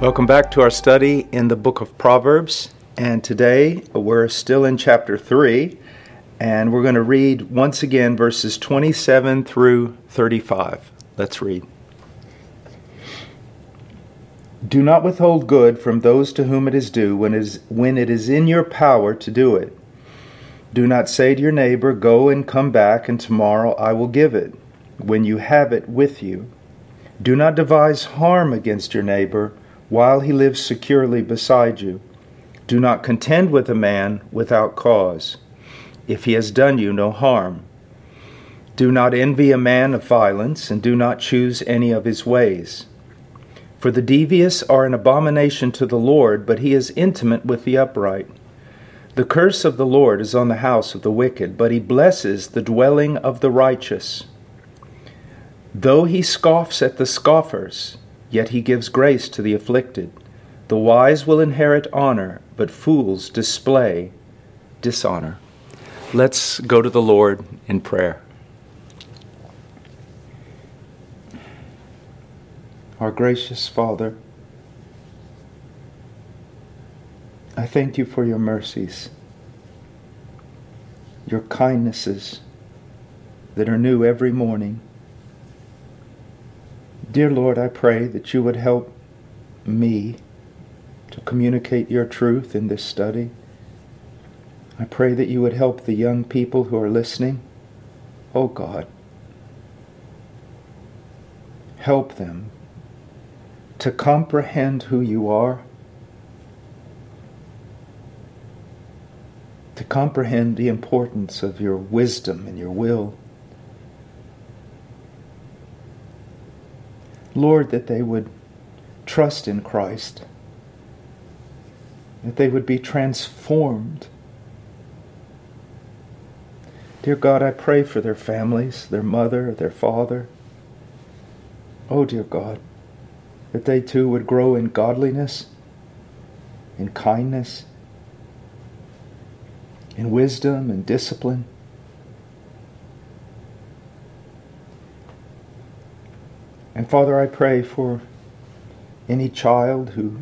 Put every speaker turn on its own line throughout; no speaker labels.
Welcome back to our study in the book of Proverbs. And today we're still in chapter 3, and we're going to read once again verses 27 through 35. Let's read. Do not withhold good from those to whom it is due when it is, when it is in your power to do it. Do not say to your neighbor, Go and come back, and tomorrow I will give it, when you have it with you. Do not devise harm against your neighbor while he lives securely beside you. Do not contend with a man without cause, if he has done you no harm. Do not envy a man of violence, and do not choose any of his ways. For the devious are an abomination to the Lord, but he is intimate with the upright. The curse of the Lord is on the house of the wicked, but he blesses the dwelling of the righteous. Though he scoffs at the scoffers, Yet he gives grace to the afflicted. The wise will inherit honor, but fools display dishonor. Let's go to the Lord in prayer. Our gracious Father, I thank you for your mercies, your kindnesses that are new every morning. Dear Lord, I pray that you would help me to communicate your truth in this study. I pray that you would help the young people who are listening. Oh God, help them to comprehend who you are, to comprehend the importance of your wisdom and your will. Lord, that they would trust in Christ, that they would be transformed. Dear God, I pray for their families, their mother, their father. Oh, dear God, that they too would grow in godliness, in kindness, in wisdom and discipline. And Father, I pray for any child who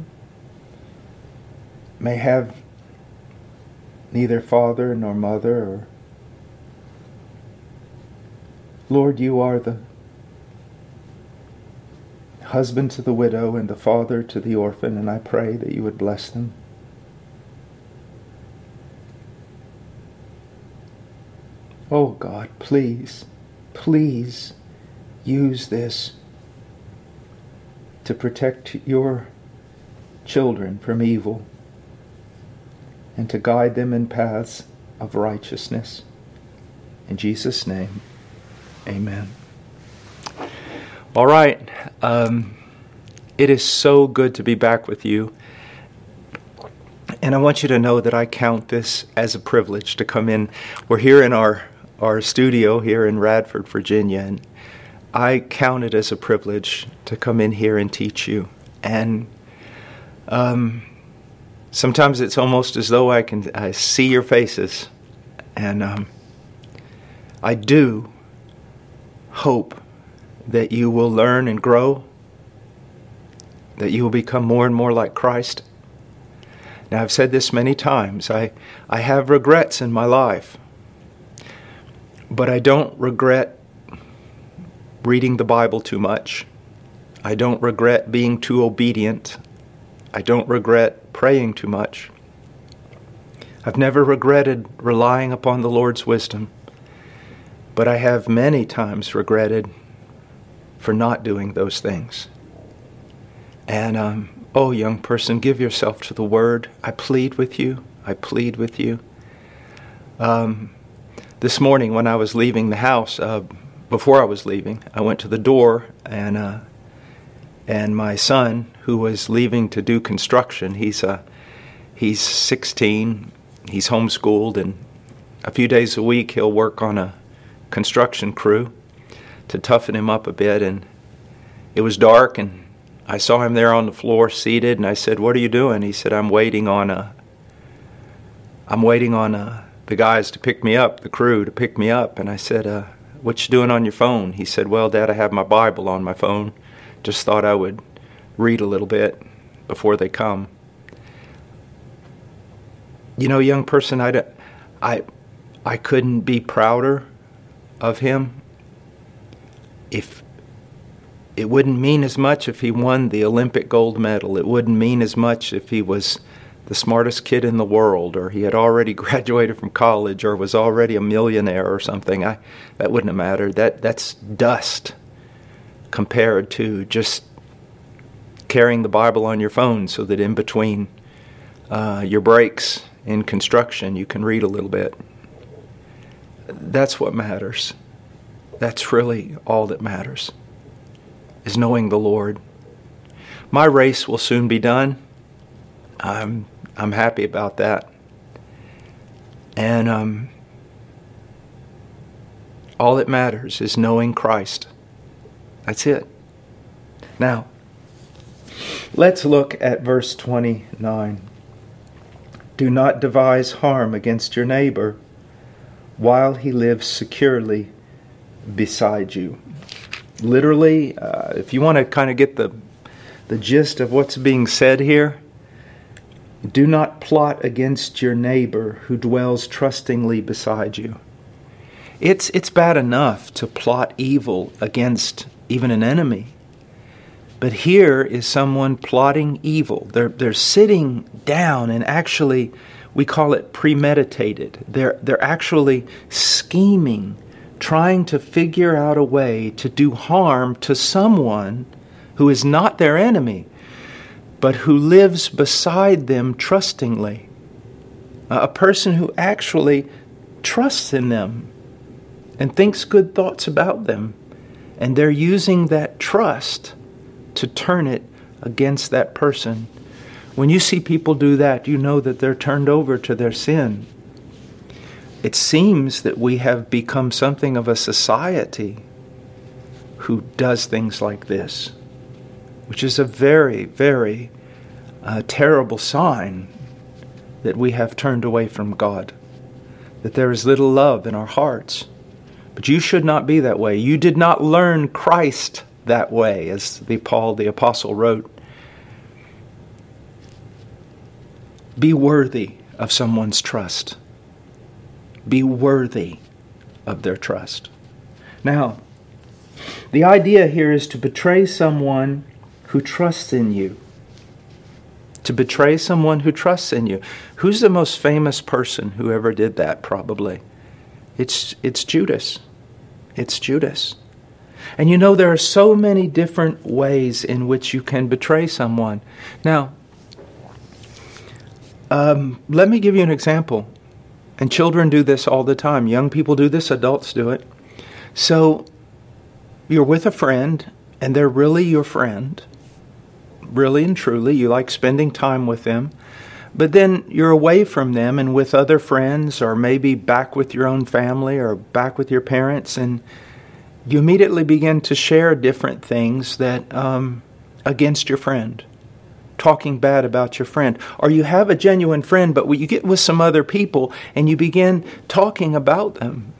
may have neither father nor mother or Lord, you are the husband to the widow and the father to the orphan, and I pray that you would bless them. Oh God, please, please use this to protect your children from evil and to guide them in paths of righteousness. In Jesus' name, amen. All right. Um, it is so good to be back with you. And I want you to know that I count this as a privilege to come in. We're here in our, our studio here in Radford, Virginia, and I count it as a privilege to come in here and teach you. And um, sometimes it's almost as though I can I see your faces, and um, I do hope that you will learn and grow, that you will become more and more like Christ. Now, I've said this many times. I, I have regrets in my life, but I don't regret reading the Bible too much. I don't regret being too obedient. I don't regret praying too much. I've never regretted relying upon the Lord's wisdom, but I have many times regretted for not doing those things. And, um, oh, young person, give yourself to the Word. I plead with you. I plead with you. Um, this morning, when I was leaving the house, uh, before I was leaving, I went to the door and uh, And my son, who was leaving to do construction, he's a he's 16. He's homeschooled, and a few days a week he'll work on a construction crew to toughen him up a bit. And it was dark, and I saw him there on the floor seated, and I said, "What are you doing?" He said, "I'm waiting on a. I'm waiting on a, the guys to pick me up, the crew to pick me up." And I said, uh, "What you doing on your phone?" He said, "Well, Dad, I have my Bible on my phone. Just thought I would read a little bit before they come." You know, young person, I, I, I couldn't be prouder of him if it wouldn't mean as much if he won the Olympic gold medal. It wouldn't mean as much if he was the smartest kid in the world or he had already graduated from college or was already a millionaire or something. I, that wouldn't have mattered. That, that's dust compared to just carrying the Bible on your phone so that in between uh, your breaks in construction you can read a little bit. That's what matters. That's really all that matters is knowing the Lord. My race will soon be done. I'm, I'm happy about that. And um, all that matters is knowing Christ. That's it. Now, let's look at verse 29. Do not devise harm against your neighbor while he lives securely beside you literally, uh, if you want to kind of get the, the gist of what's being said here, do not plot against your neighbor who dwells trustingly beside you. It's, it's bad enough to plot evil against even an enemy. But here is someone plotting evil. They're, they're sitting down and actually, we call it premeditated. They're, they're actually scheming trying to figure out a way to do harm to someone who is not their enemy, but who lives beside them trustingly. A person who actually trusts in them and thinks good thoughts about them. And they're using that trust to turn it against that person. When you see people do that, you know that they're turned over to their sin it seems that we have become something of a society who does things like this, which is a very, very uh, terrible sign that we have turned away from God, that there is little love in our hearts. But you should not be that way. You did not learn Christ that way, as the Paul the apostle wrote. Be worthy of someone's trust be worthy of their trust. Now, the idea here is to betray someone who trusts in you. To betray someone who trusts in you. Who's the most famous person who ever did that, probably? It's, it's Judas. It's Judas. And you know, there are so many different ways in which you can betray someone. Now, um, let me give you an example. And children do this all the time. Young people do this, adults do it. So you're with a friend, and they're really your friend, really and truly. You like spending time with them. But then you're away from them and with other friends, or maybe back with your own family or back with your parents, and you immediately begin to share different things that um, against your friend talking bad about your friend. Or you have a genuine friend, but you get with some other people and you begin talking about them.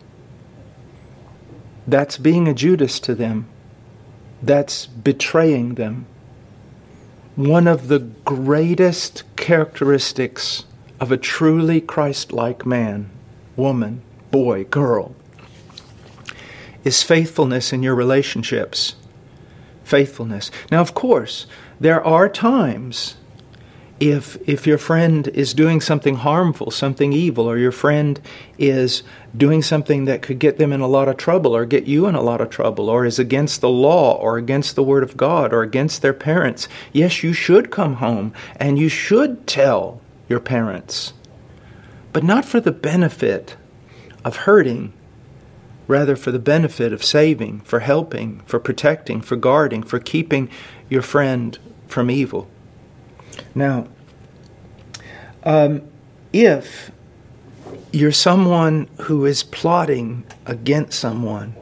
That's being a Judas to them. That's betraying them. One of the greatest characteristics of a truly Christ like man, woman, boy, girl, is faithfulness in your relationships. Faithfulness. Now, of course, there are times if if your friend is doing something harmful, something evil, or your friend is doing something that could get them in a lot of trouble or get you in a lot of trouble or is against the law or against the word of God or against their parents, yes, you should come home and you should tell your parents. But not for the benefit of hurting rather for the benefit of saving, for helping, for protecting, for guarding, for keeping your friend from evil. Now, um, if you're someone who is plotting against someone,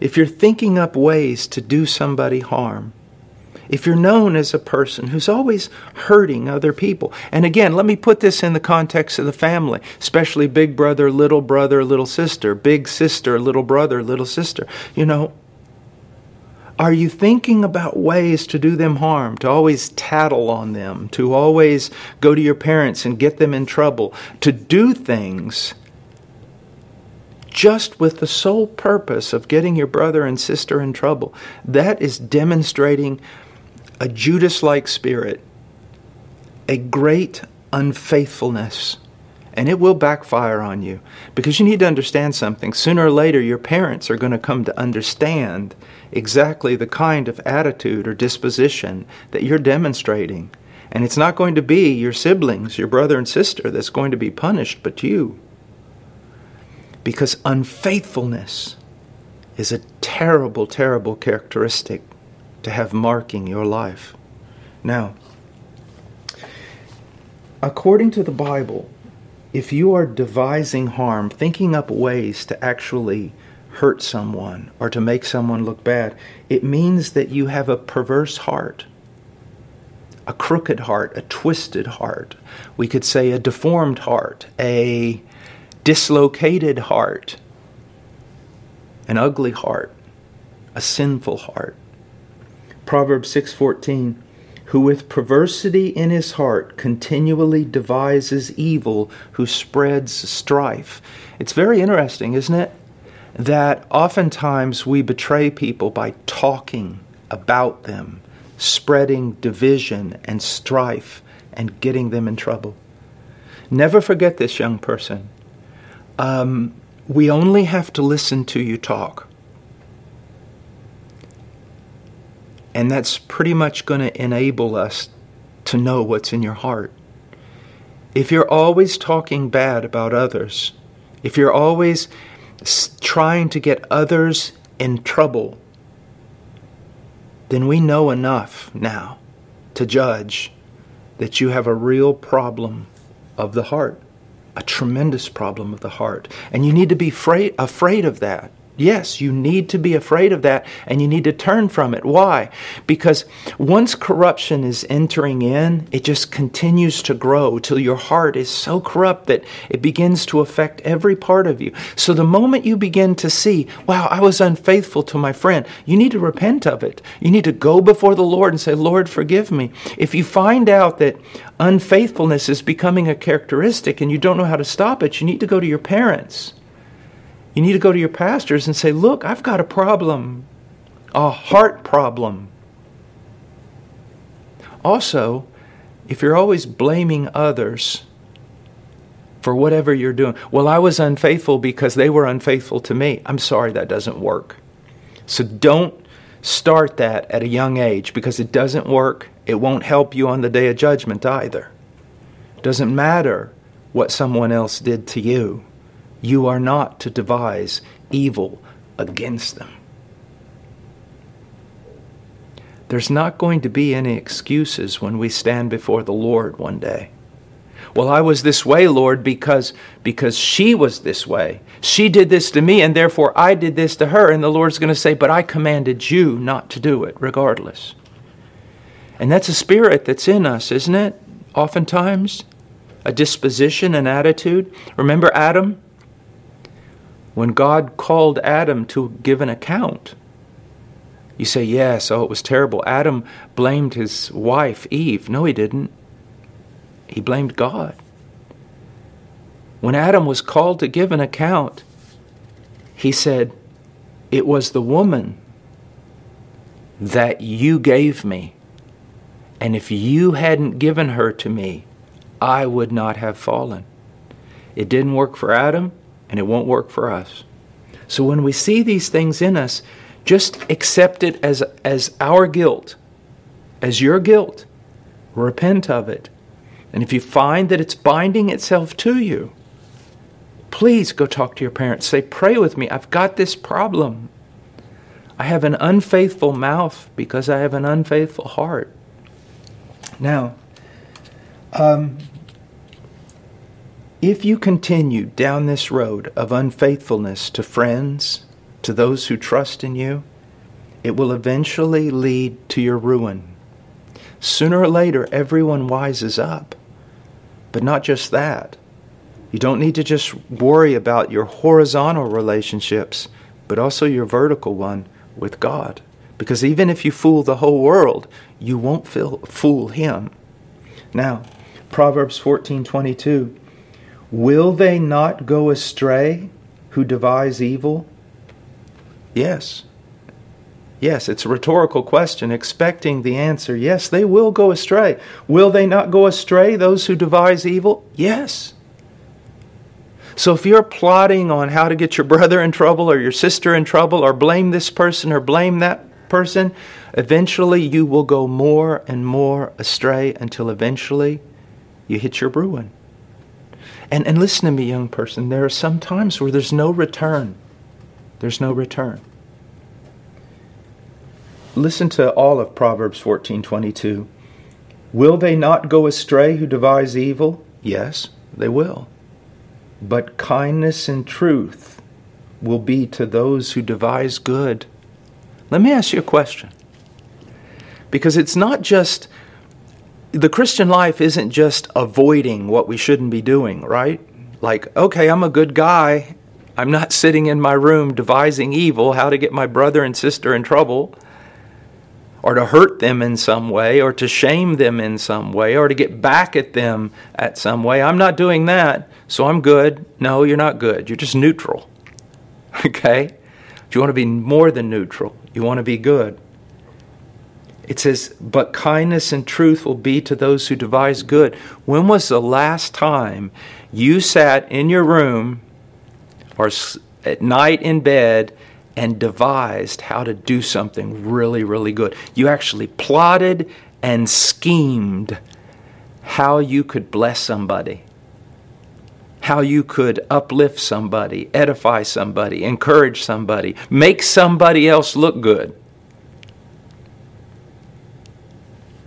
if you're thinking up ways to do somebody harm, if you're known as a person who's always hurting other people, and again, let me put this in the context of the family, especially big brother, little brother, little sister, big sister, little brother, little sister. You know, are you thinking about ways to do them harm, to always tattle on them, to always go to your parents and get them in trouble, to do things just with the sole purpose of getting your brother and sister in trouble? That is demonstrating a Judas like spirit, a great unfaithfulness and it will backfire on you because you need to understand something. Sooner or later, your parents are going to come to understand exactly the kind of attitude or disposition that you're demonstrating. And it's not going to be your siblings, your brother and sister, that's going to be punished, but you. Because unfaithfulness is a terrible, terrible characteristic to have marking your life. Now, according to the Bible, if you are devising harm, thinking up ways to actually hurt someone or to make someone look bad, it means that you have a perverse heart, a crooked heart, a twisted heart. We could say a deformed heart, a dislocated heart, an ugly heart, a sinful heart. Proverbs 6:14 who with perversity in his heart continually devises evil, who spreads strife. It's very interesting, isn't it? That oftentimes we betray people by talking about them, spreading division and strife, and getting them in trouble. Never forget this, young person. Um, we only have to listen to you talk. And that's pretty much going to enable us to know what's in your heart. If you're always talking bad about others, if you're always trying to get others in trouble, then we know enough now to judge that you have a real problem of the heart, a tremendous problem of the heart. And you need to be afraid, of that. Yes, you need to be afraid of that and you need to turn from it. Why? Because once corruption is entering in, it just continues to grow till your heart is so corrupt that it begins to affect every part of you. So the moment you begin to see, wow, I was unfaithful to my friend, you need to repent of it. You need to go before the Lord and say, Lord, forgive me. If you find out that unfaithfulness is becoming a characteristic and you don't know how to stop it, you need to go to your parents you need to go to your pastors and say, Look, I've got a problem, a heart problem. Also, if you're always blaming others for whatever you're doing, well, I was unfaithful because they were unfaithful to me. I'm sorry, that doesn't work. So don't start that at a young age because it doesn't work. It won't help you on the day of judgment either. It doesn't matter what someone else did to you. You are not to devise evil against them. There's not going to be any excuses when we stand before the Lord one day. Well, I was this way, Lord, because because she was this way. She did this to me and therefore I did this to her and the Lord's going to say, "But I commanded you not to do it regardless." And that's a spirit that's in us, isn't it? Oftentimes, a disposition, an attitude. Remember Adam? When God called Adam to give an account. You say, yes, oh, it was terrible. Adam blamed his wife, Eve. No, he didn't. He blamed God. When Adam was called to give an account, he said, It was the woman that you gave me. And if you hadn't given her to me, I would not have fallen. It didn't work for Adam and it won't work for us. So when we see these things in us, just accept it as, as our guilt, as your guilt. Repent of it. And if you find that it's binding itself to you, please go talk to your parents. Say, pray with me. I've got this problem. I have an unfaithful mouth because I have an unfaithful heart. Now, um, if you continue down this road of unfaithfulness to friends, to those who trust in you, it will eventually lead to your ruin. Sooner or later, everyone wises up. But not just that. You don't need to just worry about your horizontal relationships, but also your vertical one with God. Because even if you fool the whole world, you won't fool him. Now, Proverbs 14:22 Will they not go astray who devise evil? Yes. Yes, it's a rhetorical question, expecting the answer. Yes, they will go astray. Will they not go astray, those who devise evil? Yes. So if you're plotting on how to get your brother in trouble or your sister in trouble or blame this person or blame that person, eventually you will go more and more astray until eventually you hit your ruin. And, and listen to me, young person, there are some times where there's no return. There's no return. Listen to all of Proverbs 14:22. Will they not go astray who devise evil? Yes, they will. But kindness and truth will be to those who devise good. Let me ask you a question. Because it's not just the Christian life isn't just avoiding what we shouldn't be doing, right? Like, okay, I'm a good guy. I'm not sitting in my room devising evil, how to get my brother and sister in trouble, or to hurt them in some way, or to shame them in some way, or to get back at them at some way. I'm not doing that, so I'm good. No, you're not good. You're just neutral. Okay? You want to be more than neutral? You want to be good. It says, But kindness and truth will be to those who devise good. When was the last time you sat in your room or at night in bed and devised how to do something really, really good? You actually plotted and schemed how you could bless somebody, how you could uplift somebody, edify somebody, encourage somebody, make somebody else look good.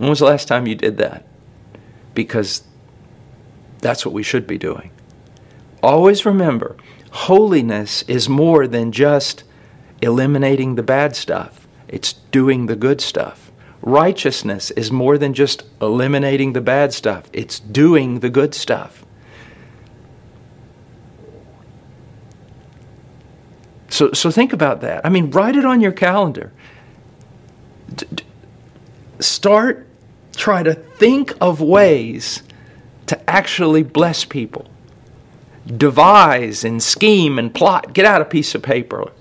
When was the last time you did that? Because that's what we should be doing. Always remember, holiness is more than just eliminating the bad stuff, it's doing the good stuff. Righteousness is more than just eliminating the bad stuff, it's doing the good stuff. So, so think about that. I mean, write it on your calendar. D- start try to think of ways to actually bless people. Devise and scheme and plot. Get out a piece of paper.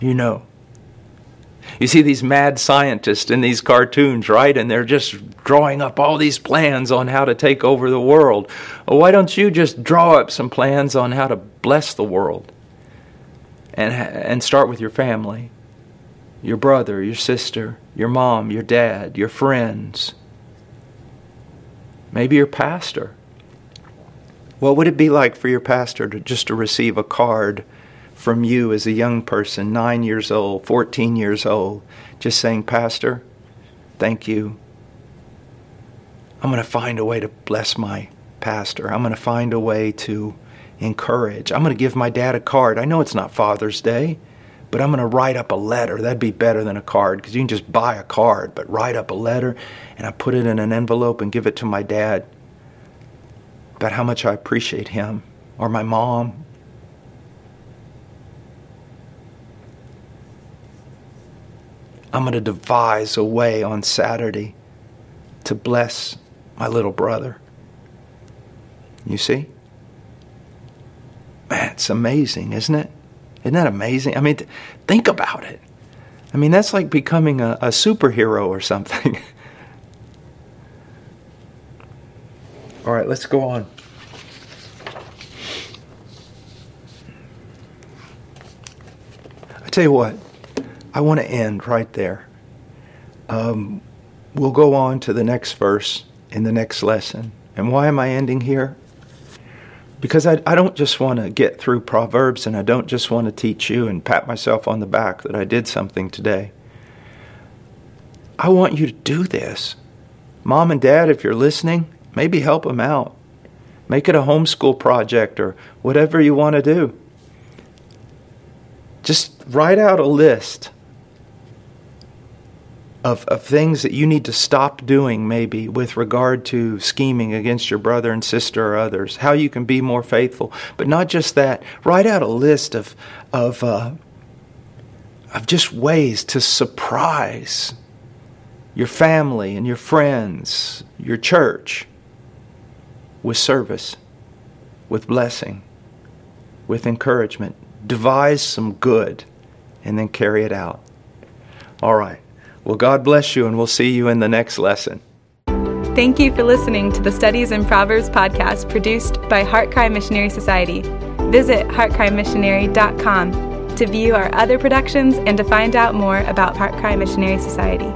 You know. You see these mad scientists in these cartoons, right? And they're just drawing up all these plans on how to take over the world. Well, why don't you just draw up some plans on how to bless the world? And, and start with your family your brother, your sister, your mom, your dad, your friends, maybe your pastor. What would it be like for your pastor to just to receive a card from you as a young person, 9 years old, 14 years old, just saying, "Pastor, thank you. I'm going to find a way to bless my pastor. I'm going to find a way to encourage. I'm going to give my dad a card. I know it's not Father's Day, but I'm going to write up a letter. That'd be better than a card because you can just buy a card, but write up a letter and I put it in an envelope and give it to my dad about how much I appreciate him or my mom. I'm going to devise a way on Saturday to bless my little brother. You see? Man, it's amazing, isn't it? Isn't that amazing? I mean, think about it. I mean, that's like becoming a, a superhero or something. All right, let's go on. I tell you what, I want to end right there. Um, we'll go on to the next verse in the next lesson. And why am I ending here? Because I, I don't just want to get through Proverbs and I don't just want to teach you and pat myself on the back that I did something today. I want you to do this. Mom and dad, if you're listening, maybe help them out. Make it a homeschool project or whatever you want to do. Just write out a list of, of things that you need to stop doing, maybe with regard to scheming against your brother and sister or others, how you can be more faithful. But not just that, write out a list of, of, uh, of just ways to surprise your family and your friends, your church, with service, with blessing, with encouragement. Devise some good and then carry it out. All right. Well, God bless you, and we'll see you in the next lesson.
Thank you for listening to the Studies in Proverbs podcast produced by HeartCry Missionary Society. Visit heartcrymissionary.com to view our other productions and to find out more about HeartCry Missionary Society.